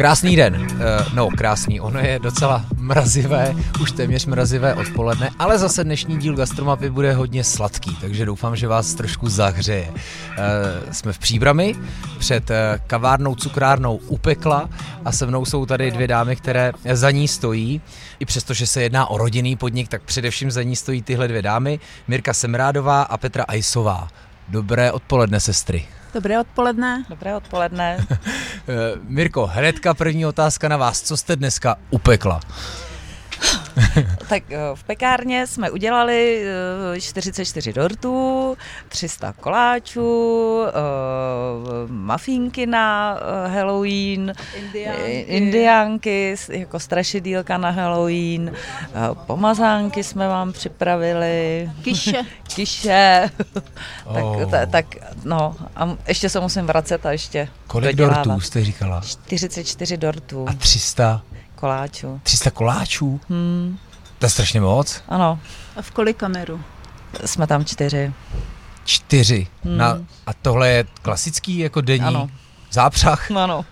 Krásný den. Uh, no, krásný. Ono je docela mrazivé, už téměř mrazivé odpoledne, ale zase dnešní díl Gastromapy bude hodně sladký, takže doufám, že vás trošku zahřeje. Uh, jsme v Příbrami před uh, kavárnou cukrárnou Upekla a se mnou jsou tady dvě dámy, které za ní stojí. I přesto, že se jedná o rodinný podnik, tak především za ní stojí tyhle dvě dámy, Mirka Semrádová a Petra Ajsová. Dobré odpoledne, sestry. Dobré odpoledne. Dobré odpoledne. Mirko, hnedka první otázka na vás. Co jste dneska upekla? tak eh, v pekárně jsme udělali 44 eh, dortů, 300 koláčů, eh, mafínky na Halloween, indiánky, indiánky jako strašidílka na Halloween, pomazánky jsme vám připravili. Kiše. Kiše. tak, oh. tak, tak, no, a ještě se musím vracet a ještě Kolik dortů jste říkala? 44 dortů. A 300? Koláčů. 300 koláčů? Hmm. To je strašně moc. Ano. A v kolik kameru? Jsme tam čtyři. Čtyři. Hmm. Na, a tohle je klasický jako denní ano. zápřah? Ano.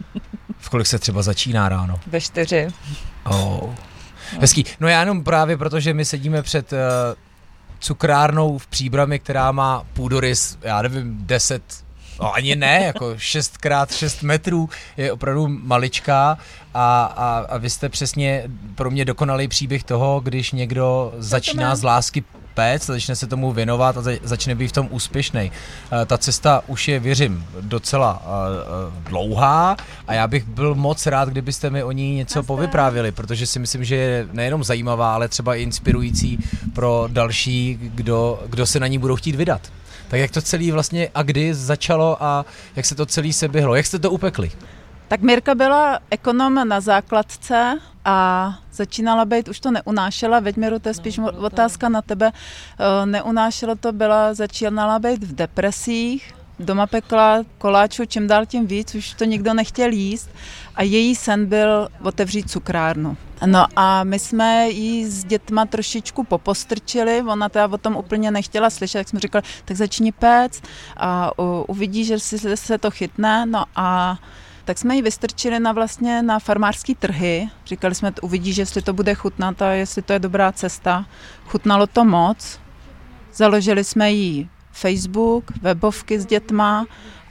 V kolik se třeba začíná ráno? Ve čtyři. Oh. Hezký. No já jenom právě protože my sedíme před uh, cukrárnou v Příbrami, která má půdorys, já nevím, 10 No ani ne, jako 6x6 metrů je opravdu maličká a, a, a vy jste přesně pro mě dokonalý příběh toho, když někdo začíná z lásky péct, začne se tomu věnovat a začne být v tom úspěšný. Eh, ta cesta už je, věřím, docela eh, eh, dlouhá a já bych byl moc rád, kdybyste mi o ní něco povyprávili, protože si myslím, že je nejenom zajímavá, ale třeba i inspirující pro další, kdo, kdo se na ní budou chtít vydat. Tak jak to celé vlastně a kdy začalo a jak se to celé se běhlo? Jak jste to upekli? Tak Mirka byla ekonom na základce a začínala být, už to neunášela, veď Miru, to je spíš no, otázka na tebe, eh, neunášela to, byla, začínala být v depresích, doma pekla koláčů čím dál tím víc, už to nikdo nechtěl jíst a její sen byl otevřít cukrárnu. No a my jsme jí s dětma trošičku popostrčili, ona teda o tom úplně nechtěla slyšet, tak jsme říkali, tak začni péct a uvidí, že si se to chytne, no a tak jsme ji vystrčili na vlastně na farmářský trhy. Říkali jsme, uvidí, že jestli to bude chutnat a jestli to je dobrá cesta. Chutnalo to moc. Založili jsme jí Facebook, webovky s dětma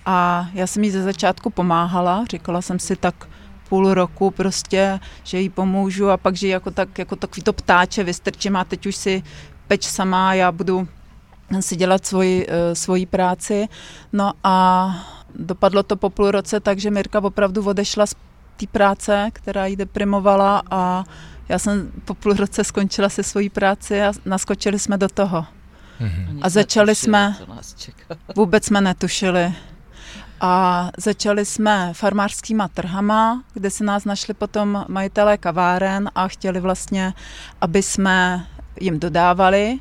a já jsem jí ze začátku pomáhala. Říkala jsem si tak půl roku prostě, že jí pomůžu a pak, že jako, tak, jako takový to ptáče vystrčím a teď už si peč sama, já budu si dělat svoji, eh, svoji práci. No a dopadlo to po půl roce, takže Mirka opravdu odešla z té práce, která jí deprimovala a já jsem po půl roce skončila se svojí práci a naskočili jsme do toho. Mm-hmm. A začali jsme, vůbec jsme netušili. A začali jsme farmářskýma trhama, kde si nás našli potom majitelé kaváren a chtěli vlastně, aby jsme jim dodávali.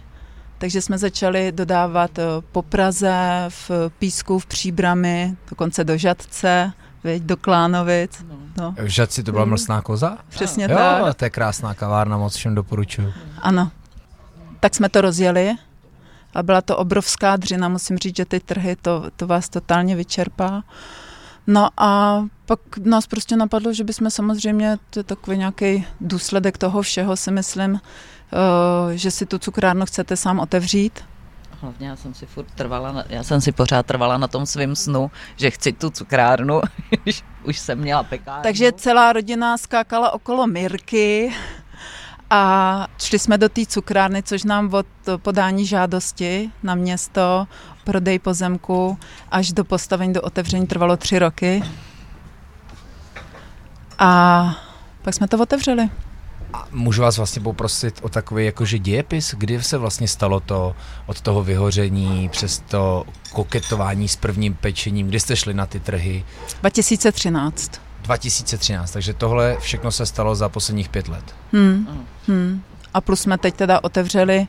Takže jsme začali dodávat eh, po Praze, v Písku, v Příbrami, dokonce do Žadce, viď, do Klánovic. No. No. V Žadci to byla mm. mlsná koza? Přesně jo, tak. to je krásná kavárna, moc všem doporučuju. Ano. Tak jsme to rozjeli a byla to obrovská dřina, musím říct, že ty trhy, to, to vás totálně vyčerpá. No a pak nás prostě napadlo, že bychom samozřejmě, to je takový nějaký důsledek toho všeho, si myslím, uh, že si tu cukrárnu chcete sám otevřít. Hlavně já jsem si furt trvala, na, já jsem si pořád trvala na tom svém snu, že chci tu cukrárnu, už jsem měla pekárnu. Takže celá rodina skákala okolo Mirky, a šli jsme do té cukrárny, což nám od podání žádosti na město, prodej pozemku až do postavení, do otevření trvalo tři roky. A pak jsme to otevřeli. A můžu vás vlastně poprosit o takový jakože dějepis, kdy se vlastně stalo to od toho vyhoření přes to koketování s prvním pečením, kdy jste šli na ty trhy? 2013. 2013, takže tohle všechno se stalo za posledních pět let. Hmm. Hmm. A plus jsme teď teda otevřeli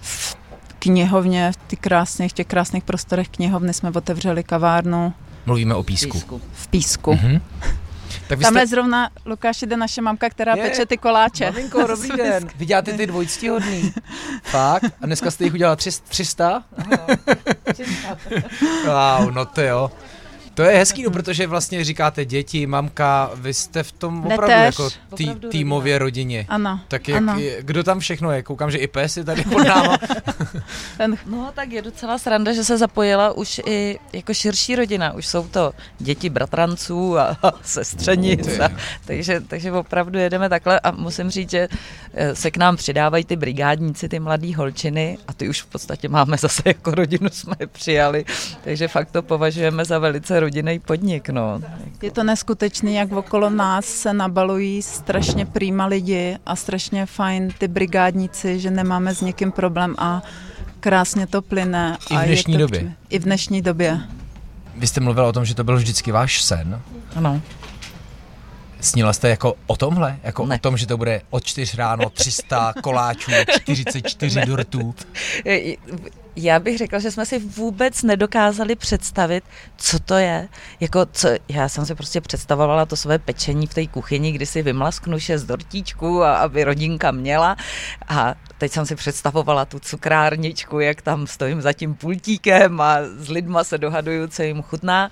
v knihovně, v těch krásných, těch krásných prostorech knihovny jsme otevřeli kavárnu. Mluvíme o písku. písku. V písku. Mm-hmm. Tak Tam jste... je zrovna, Lukáš, jde naše mamka, která je, peče ty koláče. Maminko, dobrý den. Vy děláte ty dvojctihodný. Fakt? A dneska jste jich udělala 300? wow, no to jo. To je hezký, no, protože vlastně říkáte děti, mamka, vy jste v tom opravdu Neteř. jako tý, Opravdu týmově rodině. Ano, Tak jak, ano. je- kdo tam všechno je? Koukám, že i pes je tady pod náma. Ten No tak je docela sranda, že se zapojila už i jako širší rodina. Už jsou to děti bratranců a, a sestřenic. A, takže, takže opravdu jedeme takhle a musím říct, že eh, se k nám přidávají ty brigádníci, ty mladý holčiny a ty už v podstatě máme zase jako rodinu jsme je přijali. Takže fakt to považujeme za velice rodinný podnik. No. Je to neskutečný, jak okolo nás se nabalují strašně prýma lidi a strašně fajn ty brigádníci, že nemáme s někým problém a krásně to plyne. I v a je dnešní to době. I v dnešní době. Vy jste mluvila o tom, že to byl vždycky váš sen. Ano. Snila jste jako o tomhle? Jako Ne. o tom, že to bude od 4 ráno 300 koláčů, 44 dortů. Já bych řekla, že jsme si vůbec nedokázali představit, co to je. Jako, co, já jsem si prostě představovala to své pečení v té kuchyni, kdy si vymlasknu šest dortíčků, a aby rodinka měla. A teď jsem si představovala tu cukrárničku, jak tam stojím za tím pultíkem a s lidma se dohaduju, co jim chutná.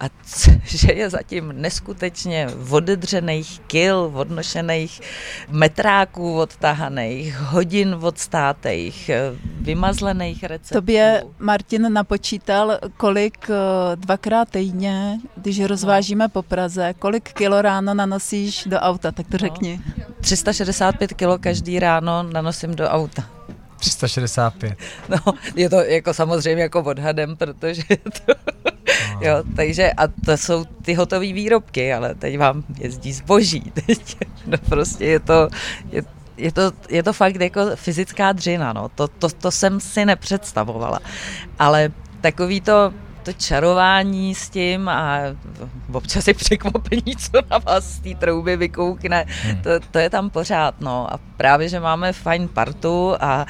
A c- že je zatím neskutečně odedřených kil, odnošených metráků odtahaných, hodin odstátejch, vymazlených receptů. Tobě Martin napočítal, kolik eh, dvakrát týdně, když rozvážíme po Praze, kolik kilo ráno nanosíš do auta, tak to řekni. 365 kilo každý ráno nanosím do auta. 365. No, je to jako samozřejmě jako odhadem, protože je to, jo, takže a to jsou ty hotové výrobky, ale teď vám jezdí zboží, teď, no prostě je to, je, je to, je to fakt jako fyzická dřina, no, to, to, to jsem si nepředstavovala, ale takový to, to čarování s tím a občas je překvapení, co na vás z té trouby vykoukne, Hmm. to, to je tam pořád, no. A právě, že máme fajn partu a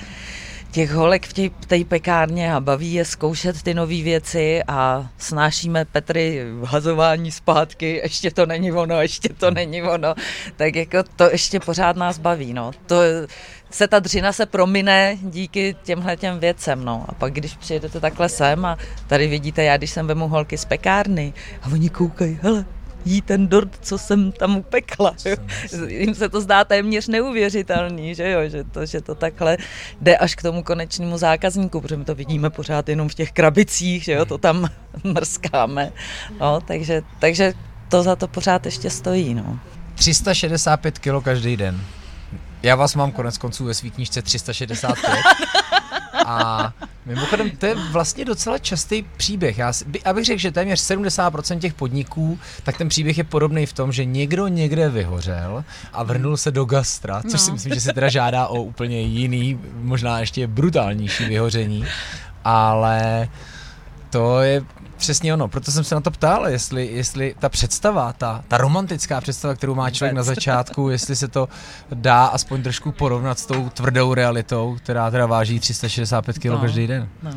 těch holek v té- pekárně a baví je zkoušet ty nové věci a snášíme Petry hazování zpátky, ještě to není ono, ještě to není ono, tak jako to ještě pořád nás baví, no. To se ta dřina se promine díky těmhle těm věcem, no. A pak když přijedete takhle sem a tady vidíte, já když sem vemu holky z pekárny a oni koukají, hele, jí ten dort, co jsem tam upekla. Jo. Jim se to zdá téměř neuvěřitelný, že jo, že to, že to takhle jde až k tomu konečnému zákazníku, protože my to vidíme pořád jenom v těch krabicích, že jo, to tam mrskáme. No, takže, takže to za to pořád ještě stojí, no. 365 kilo každý den. Já vás mám konec konců ve svý knížce 365. A mimochodem, to je vlastně docela častý příběh. Já si, by- abych řekl, že téměř 70% těch podniků, tak ten příběh je podobný v tom, že někdo někde vyhořel a vrnul se do gastra, což No. si myslím, že se teda žádá o úplně jiný, možná ještě brutálnější vyhoření. Ale to je přesně ono, proto jsem se na to ptal, jestli, jestli ta představa, ta, ta romantická představa, kterou má člověk na začátku, jestli se to dá aspoň trošku porovnat s tou tvrdou realitou, která teda váží 365 kg No. každý den. No.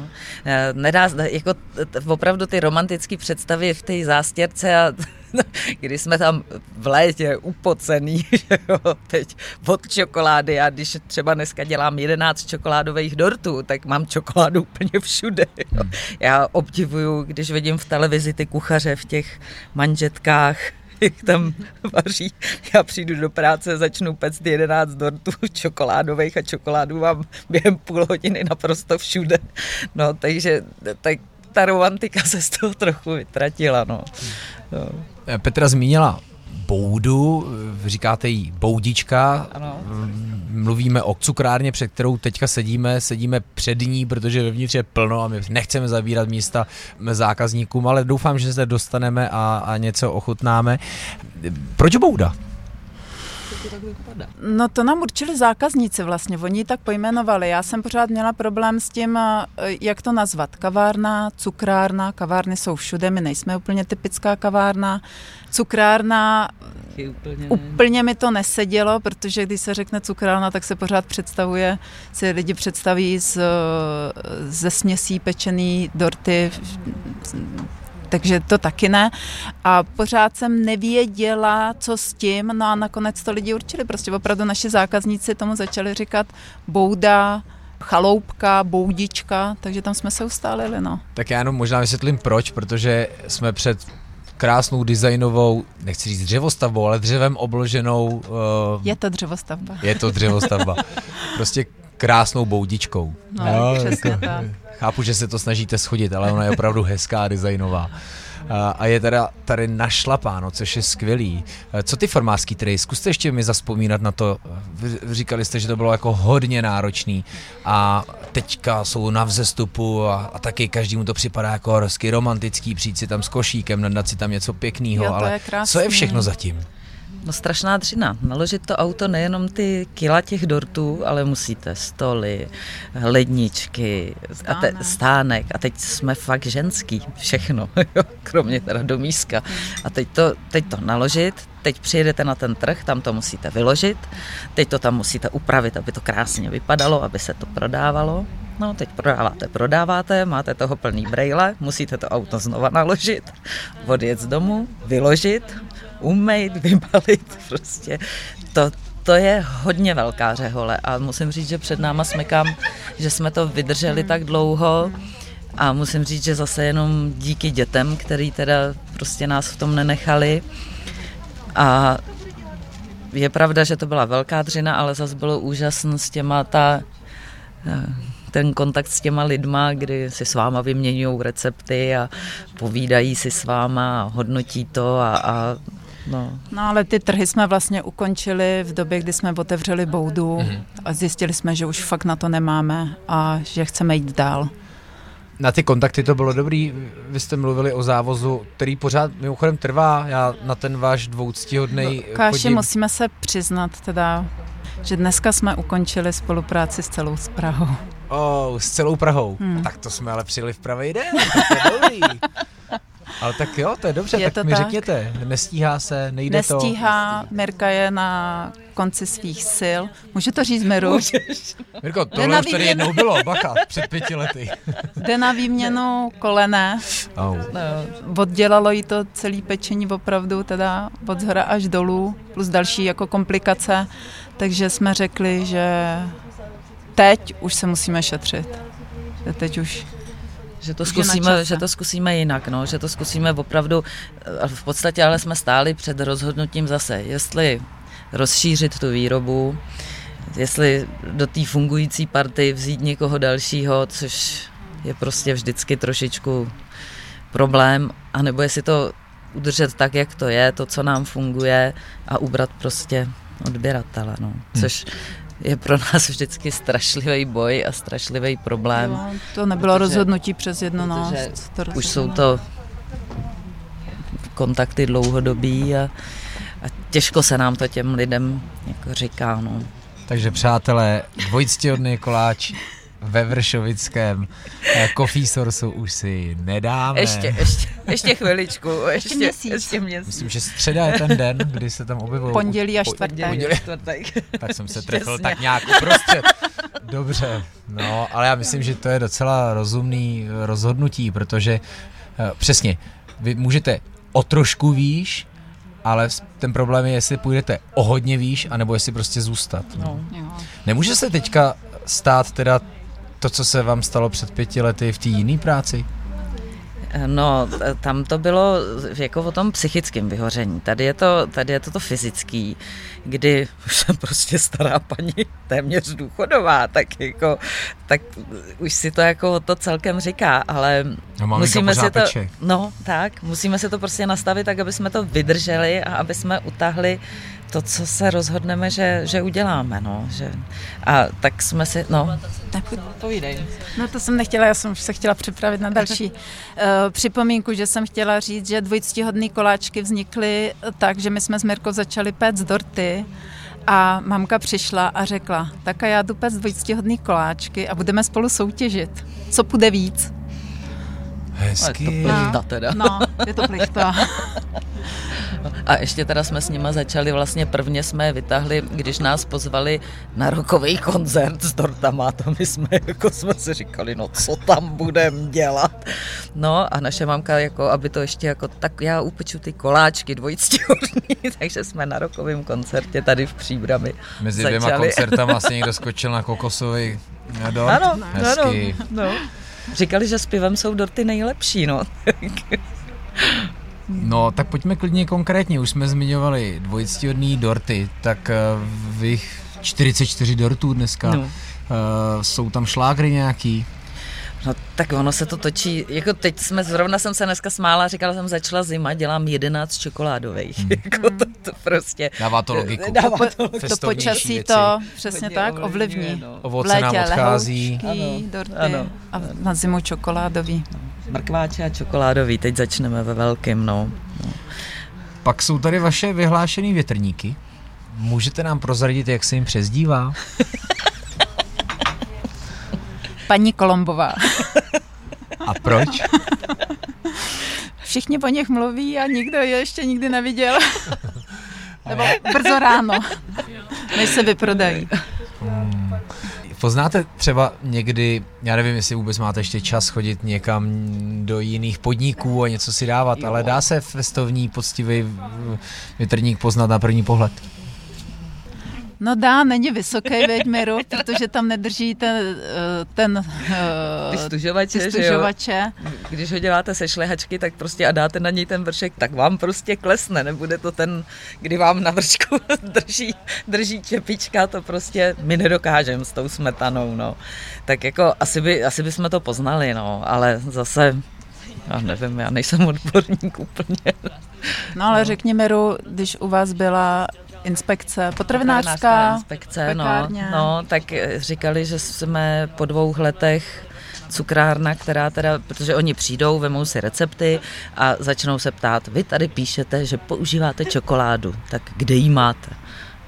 Eh, Nedá, jako t- opravdu ty romantické představy v té zástěrce a kdy jsme tam v létě upocený, že jo, teď od čokolády a když třeba dneska dělám 11 čokoládových dortů, tak mám čokoládu úplně všude. Jo. Já obdivuju, když vidím v televizi ty kuchaře v těch manžetkách, jak tam vaří. Já přijdu do práce, začnu pect 11 dortů čokoládových a čokoládu mám během půl hodiny naprosto všude. No, takže tak ta romantika se z toho trochu vytratila, no. no. Petra zmínila boudu, říkáte jí boudička, Ano. Mluvíme o cukrárně, před kterou teďka sedíme, sedíme před ní, protože vevnitř je plno a my nechceme zabírat místa zákazníkům, ale doufám, že se dostaneme a, a něco ochutnáme. Proč bouda? No to nám určili zákazníci vlastně, oni ji tak pojmenovali. Já jsem pořád měla problém s tím, eh, jak to nazvat. Kavárna, cukrárna, kavárny jsou všude, my nejsme úplně typická kavárna. Cukrárna, Taky Úplně, úplně mi to nesedělo, protože když se řekne cukrárna, tak se pořád představuje, si lidi představí z, ze směsí pečený dorty, takže to taky ne. A pořád jsem nevěděla, co s tím, no a nakonec to lidi určili. Prostě opravdu naši zákazníci tomu začali říkat bouda, chaloupka, boudička, takže tam jsme se ustálili, no. Tak já jenom možná vysvětlím proč, protože jsme před krásnou designovou, nechci říct dřevostavbou, ale dřevem obloženou. Uh, je to dřevostavba. Je to dřevostavba. prostě krásnou boudičkou. No, no přesně jako, tak. Chápu, že se to snažíte schodit, ale ona je opravdu hezká, designová. A je teda tady našlapáno, což je skvělý. Co ty formářský trhy? Zkuste ještě mi zaspomínat na to. Vy říkali jste, že to bylo jako hodně náročný a teďka jsou na vzestupu a, a taky každému to připadá jako hezky romantický, přijít si tam s košíkem, nadat si tam něco pěkného, ale je co je všechno zatím? No strašná dřina. Naložit to auto nejenom ty kila těch dortů, ale musíte stoly, ledničky, stánek. A te, stánek. A teď jsme fakt ženský, všechno, kromě teda domíska. A teď to, teď to naložit, teď přijedete na ten trh, tam to musíte vyložit, teď to tam musíte upravit, aby to krásně vypadalo, aby se to prodávalo. No, teď prodáváte, prodáváte, máte toho plný brejle, musíte to auto znova naložit, odjet z domu, vyložit, umejt, vybalit, prostě. To, to je hodně velká řehole a musím říct, že před náma smekám, že jsme to vydrželi tak dlouho a musím říct, že zase jenom díky dětem, který teda prostě nás v tom nenechali. A je pravda, že to byla velká dřina, ale zase bylo úžasné s těma ta ten kontakt s těma lidma, kdy si s váma vyměňují recepty a povídají si s váma a hodnotí to a, a No. no ale ty trhy jsme vlastně ukončili v době, kdy jsme otevřeli boudu mm-hmm. a zjistili jsme, že už fakt na to nemáme a že chceme jít dál. Na ty kontakty to bylo dobrý, vy jste mluvili o závozu, který pořád mimochodem trvá, já na ten váš dvouctihodný no, Káši, chodím. musíme se přiznat teda, že dneska jsme ukončili spolupráci s celou s Prahou. Oh, s celou Prahou. Hmm. Tak to jsme ale přijeli v pravý den. Ale tak jo, to je dobře, je tak mi tak? řekněte, nestíhá se, nejde Nestíhá, to? Nestíhá, Mirka je na konci svých sil. Můžu to říct, Miru? Můžeš. Mirko, tohle už tady jednou bylo, bacha, před pěti lety. Jde na výměnu kolene. Oh. Oddělalo jí to celý pečení opravdu, teda od zhora až dolů, plus další jako komplikace. Takže jsme řekli, že teď už se musíme šetřit. Teď už že to, zkusíme, že to zkusíme jinak, no, že to zkusíme opravdu, eh, v podstatě ale jsme stáli před rozhodnutím zase, jestli rozšířit tu výrobu, jestli do té fungující party vzít někoho dalšího, což je prostě vždycky trošičku problém, anebo jestli to udržet tak, jak to je, to, co nám funguje a ubrat prostě odběratele, no. Hm. což je pro nás vždycky strašlivý boj a strašlivý problém. Jo, to nebylo protože, rozhodnutí přes jedno nás. To už jsou to kontakty dlouhodobí a, a těžko se nám to těm lidem jako říká. No. Takže přátelé, dvojctihodný koláč ve Vršovickém eh, Coffee Sourceu už si nedáme. Ještě, ještě, ještě chviličku. Ještě, ještě měsíc. Ještě měsíc. Myslím, že středa je ten den, kdy se tam objevují. Pondělí a čtvrtek. Pondělí a čtvrtek. tak jsem se trefil tak nějak uprostřed. Dobře, no, ale já myslím, že to je docela rozumný rozhodnutí, protože uh, přesně, vy můžete o trošku výš, ale ten problém je, jestli půjdete o hodně výš, anebo jestli prostě zůstat. No. Nemůže se teďka stát teda to, co se vám stalo před pěti lety v té jiné práci? No, tam to bylo jako o tom psychickém vyhoření. Tady je to, tady je to, to fyzický, kdy už jsem prostě stará paní, téměř důchodová, tak jako, tak už si to jako to celkem říká, ale no, musíme si to, peče. no tak, musíme si to prostě nastavit tak, aby jsme to vydrželi a aby jsme utahli to, co se rozhodneme, že, že uděláme, no, že, a tak jsme si, no. Tak povídej. No to jsem nechtěla, já jsem se chtěla připravit na další uh, připomínku, že jsem chtěla říct, že dvojctihodný koláčky vznikly tak, že my jsme s Mirkou začali péct dorty a mamka přišla a řekla, tak a já jdu péct dvojctihodný koláčky a budeme spolu soutěžit. Co půjde víc? Hezky. je to plichta teda. No, je to plichta. A ještě teda jsme s nima začali, vlastně prvně jsme je vytáhli, když nás pozvali na rokový koncert s tortama, to my jsme, jako jsme si říkali, no co tam budem dělat. No a naše mamka, jako, aby to ještě jako, tak já upeču ty koláčky dvojctihodný, takže jsme na rokovém koncertě tady v Příbrami Mezi začali. dvěma koncertama asi někdo skočil na kokosový dort? Ano, ano, Hezky. no. Říkali, že s pivem jsou dorty nejlepší, no. No, tak pojďme klidně konkrétně. Už jsme zmiňovali dvojictihodný dorty, tak eh, vy 44 dortů dneska. no. Uh, jsou tam šlágry nějaký? No tak ono se to točí, jako teď jsme, zrovna jsem se dneska smála, říkala jsem, začala zima, dělám 11 čokoládových, hmm. jako to, to prostě. Dává to logiku. Dává To, to to počasí věci. to přesně Hodně tak ovlivní. no. V Ovoce nám odchází. lehoučky, Ano, dorty ano. a na zimu čokoládový. Mrkváče a čokoládový, teď začneme ve velkým, no. Pak jsou tady vaše vyhlášené větrníky. Můžete nám prozradit, jak se jim přezdívá? Paní Kolombová. A proč? Všichni po nich mluví a nikdo je ještě nikdy neviděl. Nebo brzo ráno, než se vyprodají. Poznáte třeba někdy, já nevím, jestli vůbec máte ještě čas chodit někam do jiných podniků a něco si dávat, ale dá se festovní, poctivý větrník poznat na první pohled. No dá, není vysoký Veďmiru, protože tam nedrží ten, eh, ten Ty eh, stužovače, ty že jo? stužovače. Když ho děláte se šlehačky, tak prostě a dáte na něj ten vršek, tak vám prostě klesne, nebude to ten, kdy vám na vršku drží, drží čepička, to prostě my nedokážeme s tou smetanou, no. Tak jako asi, by, asi bychom to poznali, no, ale zase, já nevím, já nejsem odborník úplně. No ale řekni Miru, když u vás byla inspekce potravinářská, inspekce, no, pekárně. no, tak eh, říkali, že jsme po dvou letech cukrárna, která teda, protože oni přijdou, vemou si recepty a začnou se ptát, vy tady píšete, že používáte čokoládu, tak kde ji máte?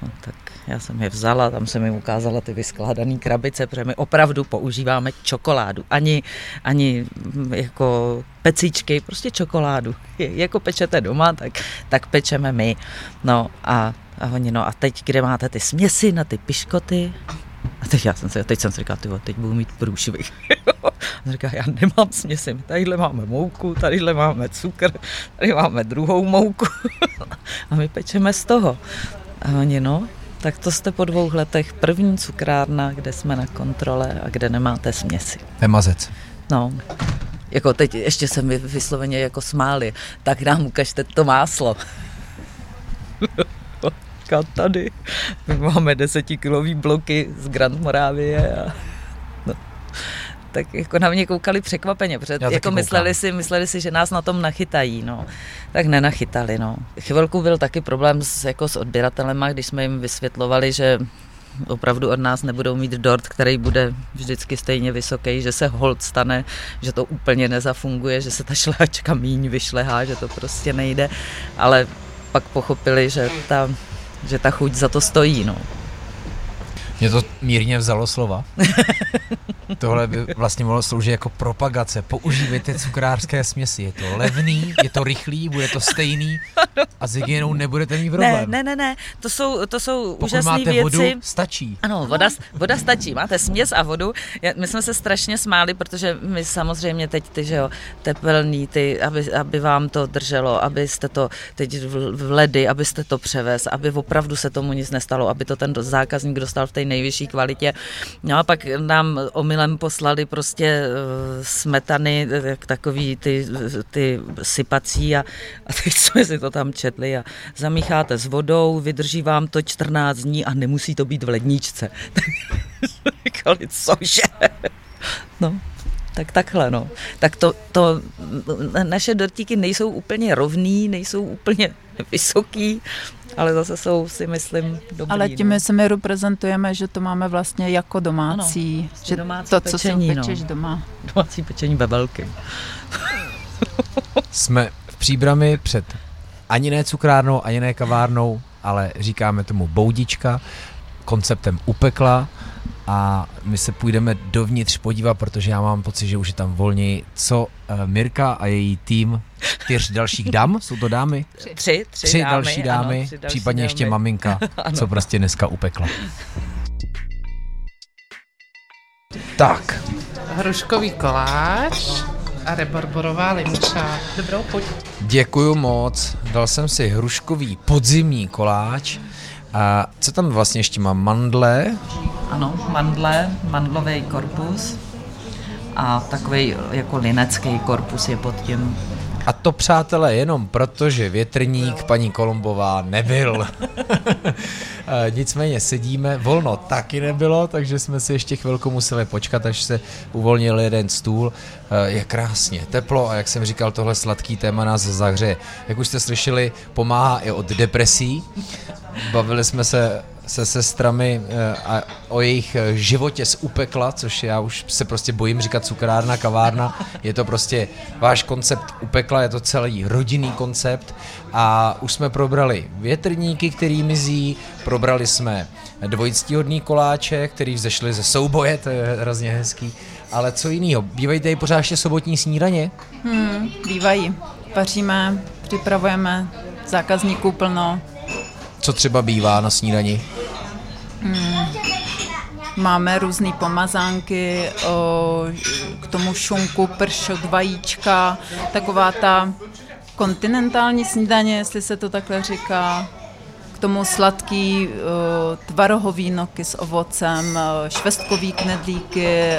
No, tak já jsem je vzala, tam jsem jim ukázala ty vyskládané krabice, protože my opravdu používáme čokoládu. Ani, ani mm, jako pecičky, prostě čokoládu. Jako pečete doma, tak, tak pečeme my. No a, a oni, no a teď, kde máte ty směsi na ty piškoty? A teď já jsem si, teď jsem si říkal, tyjo, teď budu mít průšvih. a říká, já nemám směsi, my tadyhle máme mouku, tadyhle máme cukr, tady máme druhou mouku a my pečeme z toho. A oni, no, tak to jste po dvou letech první cukrárna, kde jsme na kontrole a kde nemáte směsi. Nemazec. No, jako teď ještě se mi vysloveně jako smáli, tak nám ukažte to máslo. Říká, tady. My máme desetikilový bloky z Grand Moravie a no. Tak jako na mě koukali překvapeně, protože taky jako mysleli si, mysleli si, že nás na tom nachytají, no. Tak nenachytali, no. Chvilku byl taky problém s, jako s odběratelema, když jsme jim vysvětlovali, že opravdu od nás nebudou mít dort, který bude vždycky stejně vysoký, že se hold stane, že to úplně nezafunguje, že se ta šlehačka míň vyšlehá, že to prostě nejde, ale pak pochopili, že ta, že ta chuť za to stojí, no. Mě to mírně vzalo slova. Tohle by vlastně mohlo sloužit jako propagace. Používejte cukrářské směsi. Je to levný, je to rychlý, bude to stejný a s hygienou nebudete mít problém. ne, ne, ne, to jsou, to jsou Pokud úžasné máte věci. vodu, stačí. Ano, voda, voda stačí. Máte směs a vodu. My jsme se strašně smáli, protože my samozřejmě teď ty, že jo, tepelný, ty, aby, aby vám to drželo, abyste to teď v, v ledy, abyste to převez, aby opravdu se tomu nic nestalo, aby to ten zákazník dostal v té nejvyšší kvalitě. No a pak nám omylem poslali prostě eh, smetany, eh, takový ty, ty sypací a, a teď jsme si to tam četli a zamícháte s vodou, vydrží vám to 14 dní a nemusí to být v ledničce. Říkali, cože? No, tak takhle, no. Tak to, to, naše dortíky nejsou úplně rovný, nejsou úplně vysoký, ale zase jsou, si myslím, dobrý. ale tím no. my se Miru prezentujeme, že to máme vlastně jako domácí. Ano, že domácí to, co si pečení, no. upečeš doma. Domácí pečení ve velkým. Jsme v příbrami před ani ne cukrárnou, ani ne kavárnou, ale říkáme tomu boudička, konceptem upekla a my se půjdeme dovnitř podívat, protože já mám pocit, že už je tam volněji. Co uh, Mirka a její tým čtyř dalších dam, jsou to dámy? Tři, tři, Tři dámy, další dámy, ano, tři další případně ještě dámy. maminka, Ano. co prostě dneska upekla. Tak, hruškový koláč a rebarborová limča. Dobrou chuť. děkuju moc. Dal jsem si hruškový podzimní koláč. A co tam vlastně ještě mám? Mandle, ano, mandle, mandlový korpus a takový jako linecký korpus je pod tím. A to, přátelé, jenom proto, že větrník paní Kolombová nebyl. Eh, nicméně sedíme, volno taky nebylo, takže jsme si ještě chvilku museli počkat, až se uvolnil jeden stůl. Eh, je krásně, teplo a jak jsem říkal, tohle sladký téma nás zahřeje. Jak už jste slyšeli, pomáhá i od depresí. Bavili jsme se se sestrami eh, a o jejich eh, životě z upekla, což já už se prostě bojím říkat cukrárna, kavárna. Je to prostě váš koncept upekla, je to celý rodinný koncept a už jsme probrali větrníky, který mizí, probrali jsme dvojictíhodný koláče, který vzešli ze souboje, to je hrozně hezký. Ale co jiného? Bývají tady pořád ještě sobotní snídaně? Hmm, bývají. Vaříme, připravujeme zákazníků plno. Co třeba bývá na snídani? Máme různé pomazánky, k tomu šunku, pršot, vajíčka, taková ta kontinentální snídaně, jestli se to takhle říká. K tomu sladký tvarohový noky s ovocem, švestkový knedlíky,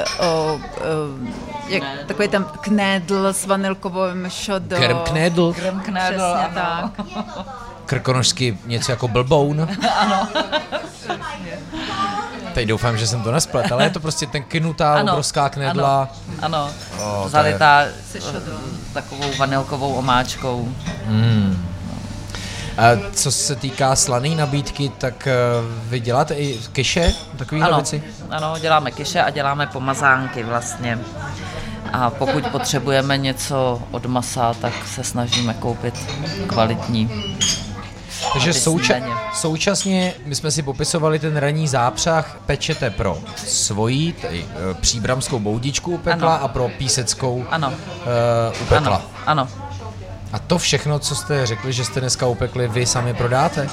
jak, takový ten knedl s vanilkovým šodo. Krem knedl. Krem knedl, Přesně ano. tak. Krkonožsky něco jako blboun. ano. Teď doufám, že jsem to nesplet, ale je to prostě ten knutá Ano, obrovská knedla. Ano, O, to je- zalitá takovou vanilkovou omáčkou. Mm. A co se týká slané nabídky, tak eh, vy děláte i keše, takovýhle Ano, věci? ano, děláme kiše a děláme pomazánky vlastně. A pokud potřebujeme něco od masa, tak se snažíme koupit kvalitní. Takže souča-. Současně my jsme si popisovali ten ranní zápřah, pečete pro svojí, tedy eh, příbramskou boudičku upekla Ano. a pro píseckou Ano, uh, upekla. ano, ano. A to všechno, co jste řekli, že jste dneska upekli, vy sami prodáte?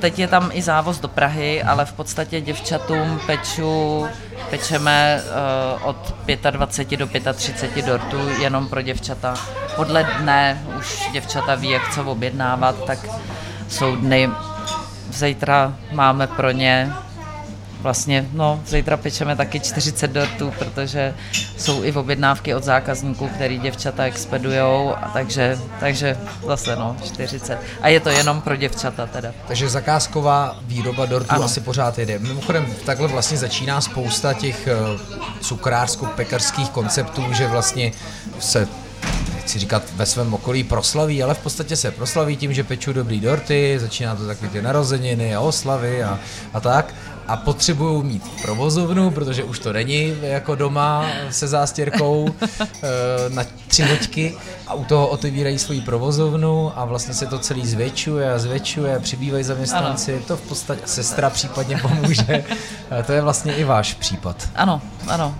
Teď je tam i závoz do Prahy, ale v podstatě děvčatům peču, pečeme uh, od 25 do 35 dortů jenom pro děvčata. Podle dne už děvčata ví, jak co objednávat, tak jsou dny, zítra máme pro ně Vlastně, no, zítra pečeme taky 40 dortů, protože jsou i objednávky od zákazníků, který děvčata expedujou, a takže, takže zase, no, 40. A je to jenom pro děvčata teda. Takže zakázková výroba dortů Ano. asi pořád jede. Mimochodem, takhle vlastně začíná spousta těch eh, cukrářsko-pekarských konceptů, že vlastně se chci říkat ve svém okolí proslaví, ale v podstatě se proslaví tím, že pečou dobrý dorty, začíná to takový ty narozeniny a oslavy a, a tak. A potřebují mít provozovnu, protože už to není jako doma se zástěrkou eh, na tři hoďky a u toho otevírají svoji provozovnu a vlastně se to celý zvětšuje a zvětšuje, přibývají zaměstnanci, to v podstatě sestra případně pomůže. Eh, to je vlastně i váš případ. Ano, ano.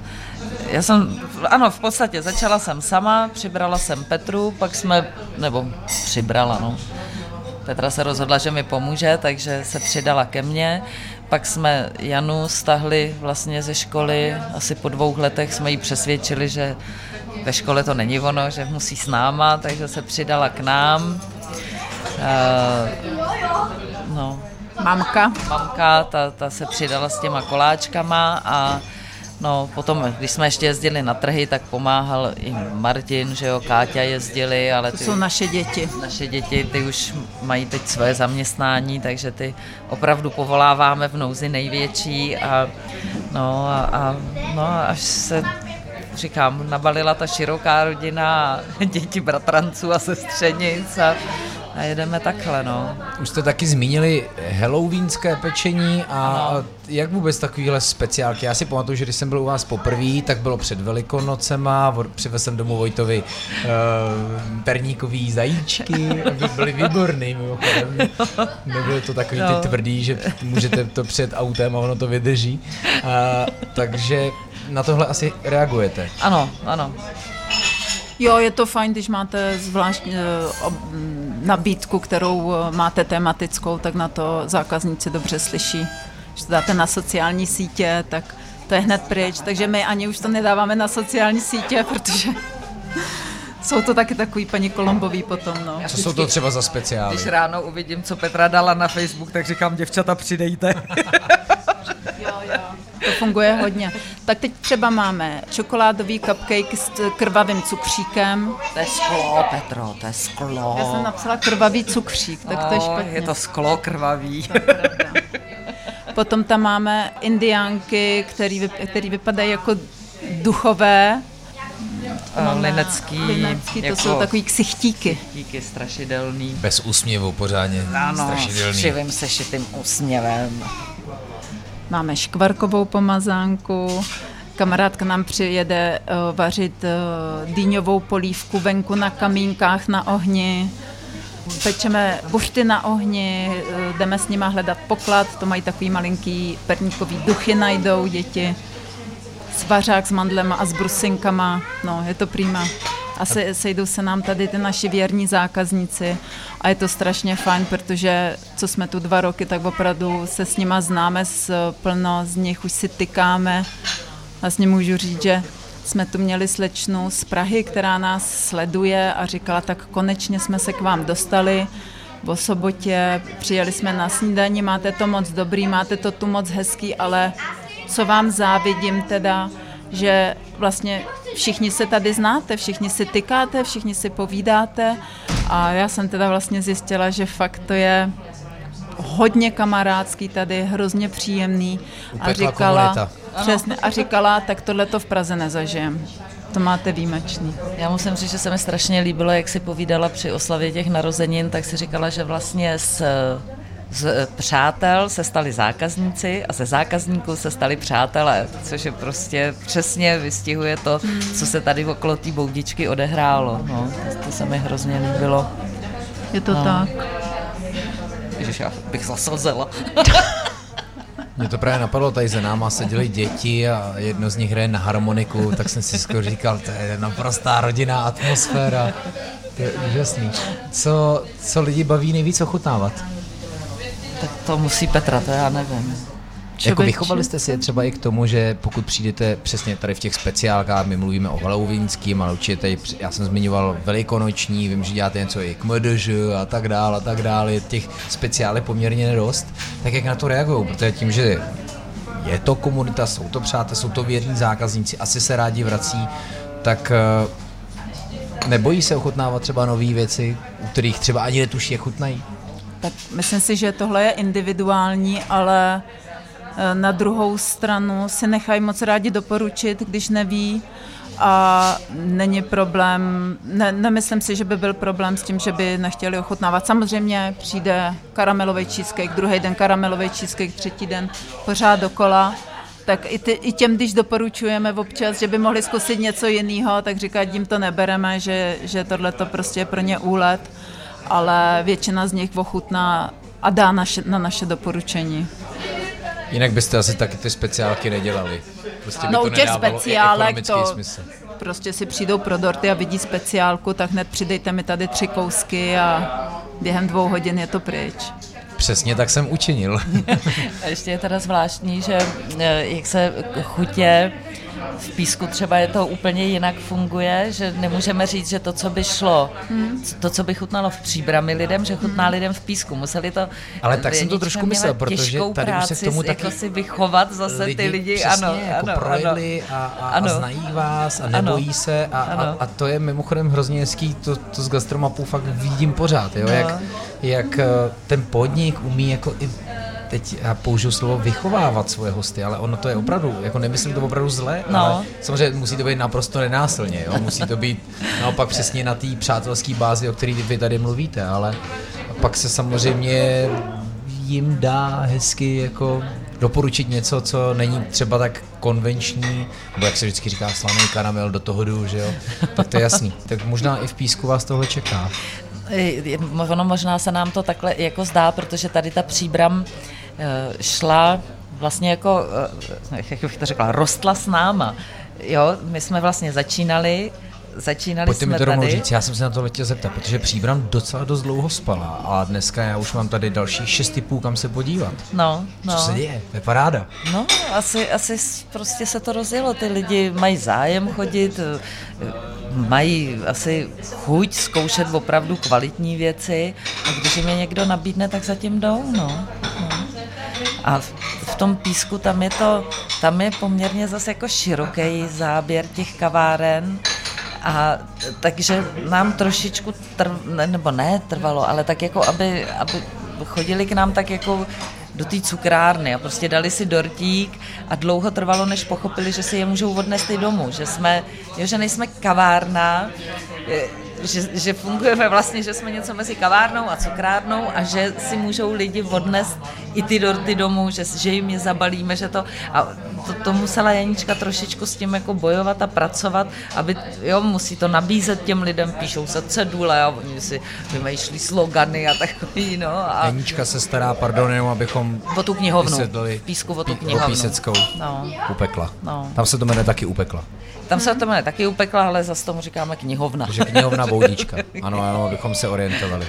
Já jsem, ano, v podstatě začala jsem sama, přibrala jsem Petru, pak jsme, nebo přibrala, no. Petra se rozhodla, že mi pomůže, takže se přidala ke mně. Pak jsme Janu stahli vlastně ze školy, asi po dvou letech jsme ji přesvědčili, že ve škole to není ono, že musí s náma, takže se přidala k nám. Uh, no, Mamka. mamka, ta, ta se přidala s těma koláčkama a no potom, když jsme ještě jezdili na trhy, tak pomáhal i Martin, že jo, Káťa jezdili, ale To ty jsou naše děti. naše děti, ty už mají teď své zaměstnání, takže ty opravdu povoláváme v nouzi největší a no a, a no, a až se říkám, nabalila ta široká rodina děti bratranců a sestřenic a, a jedeme takhle, no. Už jste taky zmínili halloweenské pečení a Ano. jak vůbec takovýhle speciálky? Já si pamatuju, že když jsem byl u vás poprvé, tak bylo před Velikonocema, přivezl jsem domů Vojtovi uh, perníkový zajíčky, aby byly výborný mimochodem. Nebyly to takový No. ty tvrdý, že můžete to před autem a ono to vydrží. Uh, takže na tohle asi reagujete. Ano, ano. Jo, je to fajn, když máte zvláštní eh, ob- m, nabídku, kterou eh, máte tematickou, tak na to zákazníci dobře slyší. Když to dáte na sociální sítě, tak to je hned pryč. Takže my ani už to nedáváme na sociální sítě, protože jsou to taky takový paní Kolombový potom, no. Co jsou to třeba za speciály? Když ráno uvidím, co Petra dala na Facebook, tak říkám, děvčata, přidejte. Jo, To funguje hodně. Tak teď třeba máme čokoládový cupcake s krvavým cukříkem. To je sklo, Petro, to je sklo. Já jsem napsala krvavý cukřík, tak to je špatně. Je to sklo krvavý. Potom tam máme indiánky, který, který vypadají jako duchové. Uh, linecký. Linecký, to jako jsou takový ksichtíky. Ksichtíky strašidelný. Bez úsměvu pořádně. Ano, strašidelný. s živým sešitým úsměvem. Máme škvarkovou pomazánku, kamarádka nám přijede uh, vařit uh, dýňovou polívku venku na kamínkách na ohni. Pečeme bušty na ohni, uh, jdeme s nima hledat poklad, to mají takový malinký perníkový duchy najdou děti. Svařák s mandlema a s brusinkama, no je to prýma a se, sejdou se nám tady ty naši věrní zákazníci a je to strašně fajn, protože co jsme tu dva roky, tak opravdu se s nima známe, s, plno z nich už si tykáme. Vlastně můžu říct, že jsme tu měli slečnu z Prahy, která nás sleduje a říkala, tak konečně jsme se k vám dostali. Po sobotě přijeli jsme na snídani, máte to moc dobrý, máte to tu moc hezký, ale co vám závidím teda, že vlastně všichni se tady znáte, všichni si tykáte, všichni si povídáte. A já jsem teda vlastně zjistila, že fakt to je hodně kamarádský tady, hrozně příjemný. A říkala, přesně, a říkala, tak tohle to v Praze nezažijem. To máte výjimečný. Já musím říct, že se mi strašně líbilo, jak si povídala při oslavě těch narozenin, tak si říkala, že vlastně s z eh, přátel se stali zákazníci a ze zákazníků se stali přátelé, což je prostě přesně vystihuje to, co se tady okolo té boudičky odehrálo. No, to, to se mi hrozně líbilo. Je to no. tak. Ježiš, já bych zaslzela. Mě to právě napadlo, tady za náma seděli děti a jedno z nich hraje na harmoniku, tak jsem si skoro říkal, to je naprostá rodinná atmosféra. To je úžasný. Co, co lidi baví nejvíc ochutnávat? Tak to musí Petra, to já nevím. Člověk. Jako vychovali jste si je třeba i k tomu, že pokud přijdete přesně tady v těch speciálkách, my mluvíme o Halloweenským, ale určitě tady, já jsem zmiňoval velikonoční, vím, že děláte něco i k MDŽ a tak dále a tak dále, těch speciálů poměrně nedost, tak jak na to reagují, protože tím, že je to komunita, jsou to přátelé, jsou to věrní zákazníci, asi se rádi vrací, tak eh, nebojí se ochutnávat třeba nové věci, u kterých třeba ani netuší, jak chutnají? Tak myslím si, že tohle je individuální, ale eh, na druhou stranu si nechají moc rádi doporučit, když neví. A není problém, ne, nemyslím si, že by byl problém s tím, že by nechtěli ochutnávat. Samozřejmě přijde karamelový cheesecake, druhý den karamelový cheesecake, třetí den pořád dokola, tak i, ty, i těm, když doporučujeme občas, že by mohli zkusit něco jiného, tak říkat, jim to nebereme, že, že tohle to prostě je pro ně úlet ale většina z nich ochutná a dá naše, na naše doporučení. Jinak byste asi taky ty speciálky nedělali. Prostě by no, to těch speciálek to smysl. prostě si přijdou pro dorty a vidí speciálku, tak hned přidejte mi tady tři kousky a během dvou hodin je to pryč. Přesně tak jsem učinil. a ještě je teda zvláštní, že eh, jak se chutě v písku třeba je to úplně jinak funguje, že nemůžeme říct, že to, co by šlo, hmm. to, co by chutnalo v příbrami lidem, že chutná hmm. lidem v písku. Museli to... Ale tak jsem to trošku myslel, protože tady už se k tomu taky... Jako si vychovat zase lidi, ty lidi, přesně, ano, jako ano, projeli ano. A, a, ano. a znají vás a nebojí ano. se a, a, a to je mimochodem hrozně hezký, to, to z gastromapu fakt vidím pořád, jo, no. jak, jak eh, ten podnik umí jako i teď já použiju slovo vychovávat svoje hosty, ale ono to je opravdu, jako nemyslím to opravdu zle, no. ale samozřejmě musí to být naprosto nenásilně, jo? musí to být naopak přesně na té přátelské bázi, o které vy tady mluvíte, ale pak se samozřejmě jim dá hezky jako doporučit něco, co není třeba tak konvenční, nebo jak se vždycky říká slaný karamel, do toho jdu, že jo, tak to je jasný. Tak možná i v písku vás tohle čeká. Ono možná se nám to takhle jako zdá, protože tady ta příbram Eh, šla vlastně jako, eh, jak bych to řekla, rostla s náma. Jo, my jsme vlastně začínali začínali Pojďte jsme mi to rovnou říct, já jsem se na to chtěl zeptat, protože Příbram docela dost dlouho spala a dneska já už mám tady další šest typů, kam se podívat. No, no. Co se děje? To je paráda. No, asi, asi prostě se to rozjelo, ty lidi mají zájem chodit, eh, mají asi chuť zkoušet opravdu kvalitní věci a když jim je někdo nabídne, tak zatím jdou, no. no. A v tom písku tam je to, tam je poměrně zase jako široký záběr těch kaváren, a takže nám trošičku, trv, nebo ne trvalo, ale tak jako, aby, aby chodili k nám tak jako do té cukrárny a prostě dali si dortík a dlouho trvalo, než pochopili, že si je můžou odnést i domů, že jsme, jo, že nejsme kavárna, že, že fungujeme vlastně, že jsme něco mezi kavárnou a cukrárnou a že si můžou lidi odnést i ty dorty domů, že, že jim je zabalíme, že to, a to, to musela Janička trošičku s tím jako bojovat a pracovat, aby, jo, musí to nabízet těm lidem, píšou se cedule a oni si vymýšlí slogany a takový, no. A... Janička se stará, pardon, jenom abychom o tu knihovnu, písku o tu knihovnu. O píseckou, no. upekla. No. Tam se to jmenuje taky upekla. Tam se to jmenuje taky upekla, ale zase tomu říkáme knihovna. Takže knihovna boudička. Ano, ano, abychom se orientovali.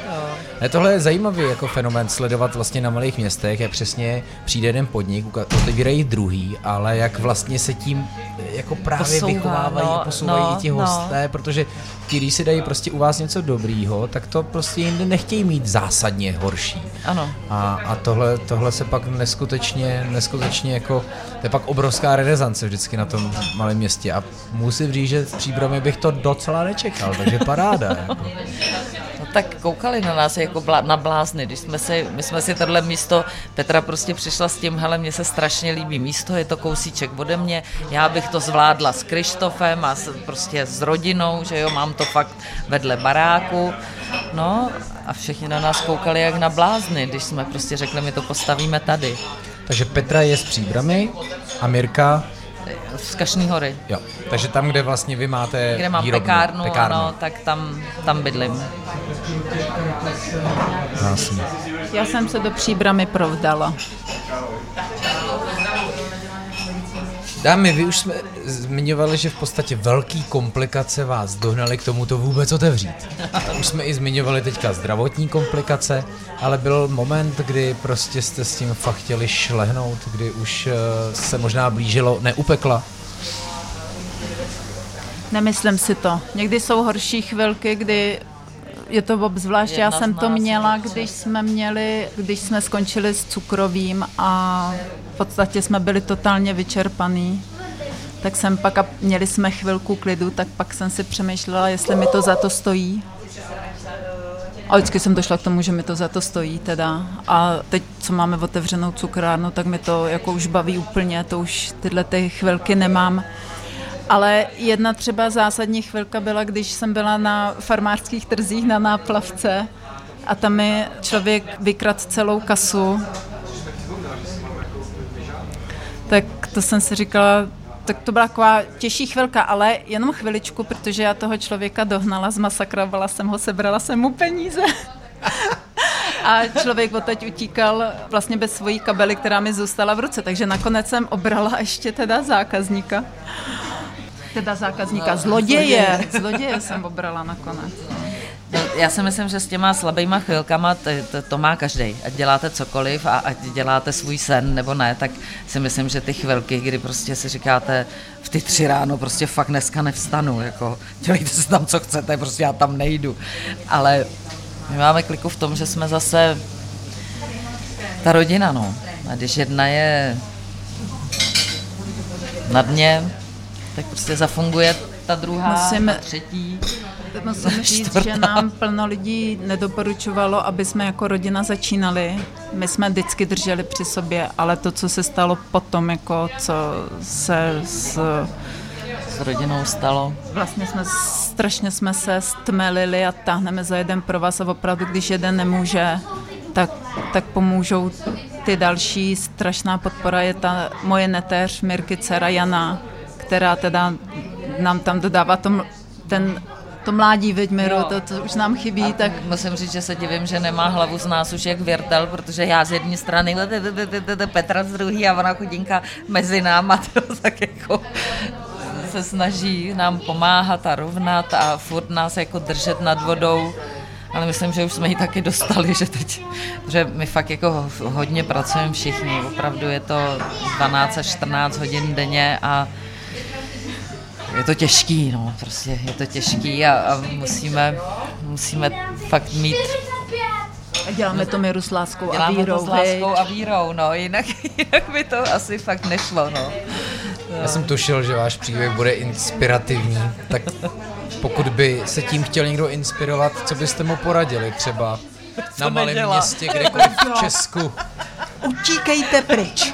Ne, tohle je zajímavý jako fenomén sledovat vlastně na malých městech, jak přesně přijde jeden podnik, otevírají druhý, ale jak vlastně se tím jako právě Posouvá, vychovávají no, a posouvají no, ti no. hosté, no. protože ti, když si dají prostě u vás něco dobrýho, tak to prostě jinde nechtějí mít zásadně horší. Ano. A, a tohle, tohle se pak neskutečně, neskutečně jako, to je pak obrovská renesance vždycky na tom malém městě a musím říct, že v příbrami bych to docela nečekal, takže paráda. jako. Tak koukali na nás jako blá, na blázny, když jsme si, my jsme si tohle místo, Petra prostě přišla s tím, hele, mně se strašně líbí místo, je to kousíček ode mě, já bych to zvládla s Krištofem a s, prostě s rodinou, že jo, mám to fakt vedle baráku, no a všichni na nás koukali jak na blázny, když jsme prostě řekli, my to postavíme tady. Takže Petra je s příbramy a Mirka z Kašní hory. Jo, takže tam, kde vlastně vy máte Kde mám výrobnu, pekárnu, pekárnu, ano, tak tam, tam bydlím. Krásně. Já jsem se do příbramy provdala. Dámy, vy už jsme zmiňovali, že v podstatě velký komplikace vás dohnali k tomu to vůbec otevřít. Už jsme i zmiňovali teďka zdravotní komplikace, ale byl moment, kdy prostě jste s tím fakt chtěli šlehnout, kdy už eh, se možná blížilo, neupekla. Nemyslím si to. Někdy jsou horší chvilky, kdy je to obzvlášť, já jsem to měla, když jsme měli, když jsme skončili s cukrovým a v podstatě jsme byli totálně vyčerpaný. Tak jsem pak, a měli jsme chvilku klidu, tak pak jsem si přemýšlela, jestli mi to za to stojí. A vždycky jsem došla k tomu, že mi to za to stojí teda. A teď, co máme otevřenou cukrárnu, tak mi to jako už baví úplně, to už tyhle ty chvilky nemám. Ale jedna třeba zásadní chvilka byla, když jsem byla na farmářských trzích na náplavce a tam mi člověk vykrat celou kasu. Tak to jsem si říkala, tak to byla taková těžší chvilka, ale jenom chviličku, protože já toho člověka dohnala, zmasakrovala jsem ho, sebrala jsem mu peníze. A člověk odteď utíkal vlastně bez svojí kabely, která mi zůstala v ruce, takže nakonec jsem obrala ještě teda zákazníka teda zákazníka, no, zloděje. Zloděje jsem obrala nakonec. Já si myslím, že s těma slabýma chvilkama to, to, to má každý. Ať děláte cokoliv a ať děláte svůj sen nebo ne, tak si myslím, že ty chvilky, kdy prostě si říkáte v ty tři ráno prostě fakt dneska nevstanu, jako dělejte si tam, co chcete, prostě já tam nejdu. Ale my máme kliku v tom, že jsme zase ta rodina, no. A když jedna je na dně, tak prostě zafunguje ta druhá, musím, ta třetí. Musím říct, že nám plno lidí nedoporučovalo, aby jsme jako rodina začínali. My jsme vždycky drželi při sobě, ale to, co se stalo potom, jako co se s, s rodinou stalo. Vlastně jsme strašně jsme se stmelili a táhneme za jeden pro vás a opravdu, když jeden nemůže, tak, tak pomůžou ty další. Strašná podpora je ta moje netéř Mirky, dcera Jana, která teda nám tam dodává tom, ten to mládí Vedmiru, to, to už nám chybí, tak... Musím říct, že se divím, že nemá hlavu z nás už jak věrtel, protože já z jedné strany, Petra z druhé a ona chudinka mezi náma, to tak jako se snaží nám pomáhat a rovnat a furt nás jako držet nad vodou. Ale myslím, že už jsme ji taky dostali, že teď, že my fakt jako hodně pracujeme všichni, opravdu je to 12 až 14 hodin denně a je to těžký, no, prostě je to těžký a, a musíme, musíme fakt mít A děláme to my s láskou Děláme a vírou, to s láskou a vírou, no, jinak, jinak by to asi fakt nešlo, no. Já jsem tušil, že váš příběh bude inspirativní, tak pokud by se tím chtěl někdo inspirovat, co byste mu poradili třeba na malém nedělá. městě, kdekoliv v Česku? Utíkejte pryč.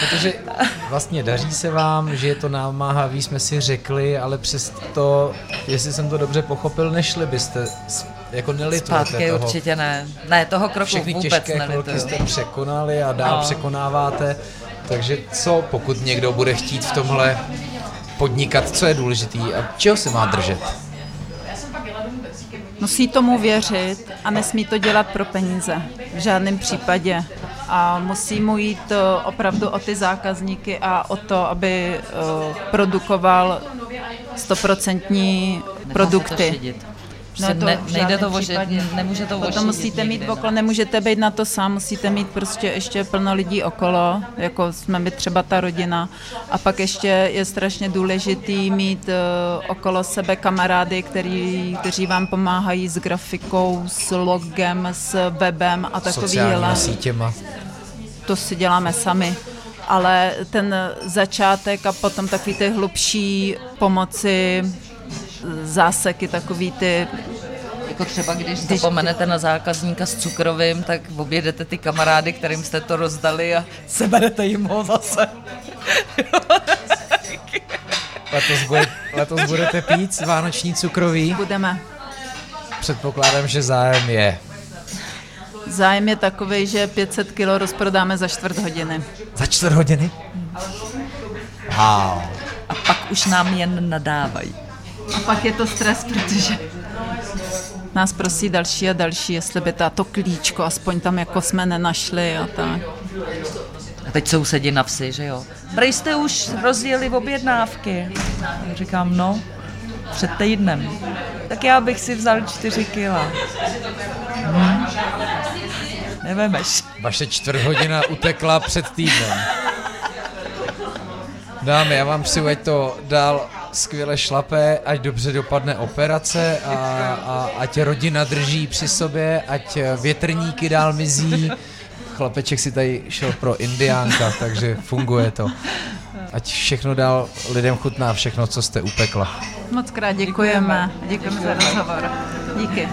Protože vlastně daří se vám, že je to námáhavý, jsme si řekli, ale přesto, jestli jsem to dobře pochopil, nešli byste, jako nelitujete Zpátky toho. určitě ne. Ne, toho kroku Všechny vůbec těžké chvilky nelituju. jste překonali a dál No. překonáváte. Takže co, pokud někdo bude chtít v tomhle podnikat, co je důležitý a čeho se má držet? Musí tomu věřit a nesmí to dělat pro peníze. V žádném případě. A musí mu jít eh, opravdu o ty zákazníky a o to, aby eh, produkoval stoprocentní produkty. Šidit. No, Prostě to ne, nejde to vožit, případě. nemůže to vožit. Potom musíte mít okolo, nemůžete být na to sám, musíte mít prostě ještě plno lidí okolo, jako jsme my třeba ta rodina. A pak ještě je strašně důležitý mít uh, okolo sebe kamarády, který, kteří vám pomáhají s grafikou, s logem, s webem a Sociálníma takovýhle. sítěma. To si děláme sami. Ale ten začátek a potom takový ty hlubší pomoci, záseky, takový ty Jako třeba, když zapomenete na zákazníka s cukrovým, tak objedete ty kamarády, kterým jste to rozdali a seberete jim ho zase. Letos, bude, letos budete pít vánoční cukroví? budeme. Předpokládám, že zájem je. Zájem je takový, že 500 kg rozprodáme za čtvrt hodiny. Za čtvrt hodiny? Wow. A pak už nám jen nadávají. A pak je to stres, protože nás prosí další a další, jestli by to klíčko, aspoň tam jako jsme nenašli a tak. A teď sousedí na vsi, že jo. Prej jste už rozjeli objednávky. Já říkám, no, před týdnem. Tak já bych si vzal čtyři kila. Hm. Nevemeš. Vaše čtvrt hodina utekla před týdnem. Dámy, já vám přeju, ať to dál skvěle šlape, ať dobře dopadne operace a, a ať rodina drží při sobě, ať větrníky dál mizí. Chlapeček si tady šel pro indiánka, takže funguje to. Ať všechno dál lidem chutná, všechno, co jste upekla. Moc krát děkujeme. Děkujeme za rozhovor. Díky.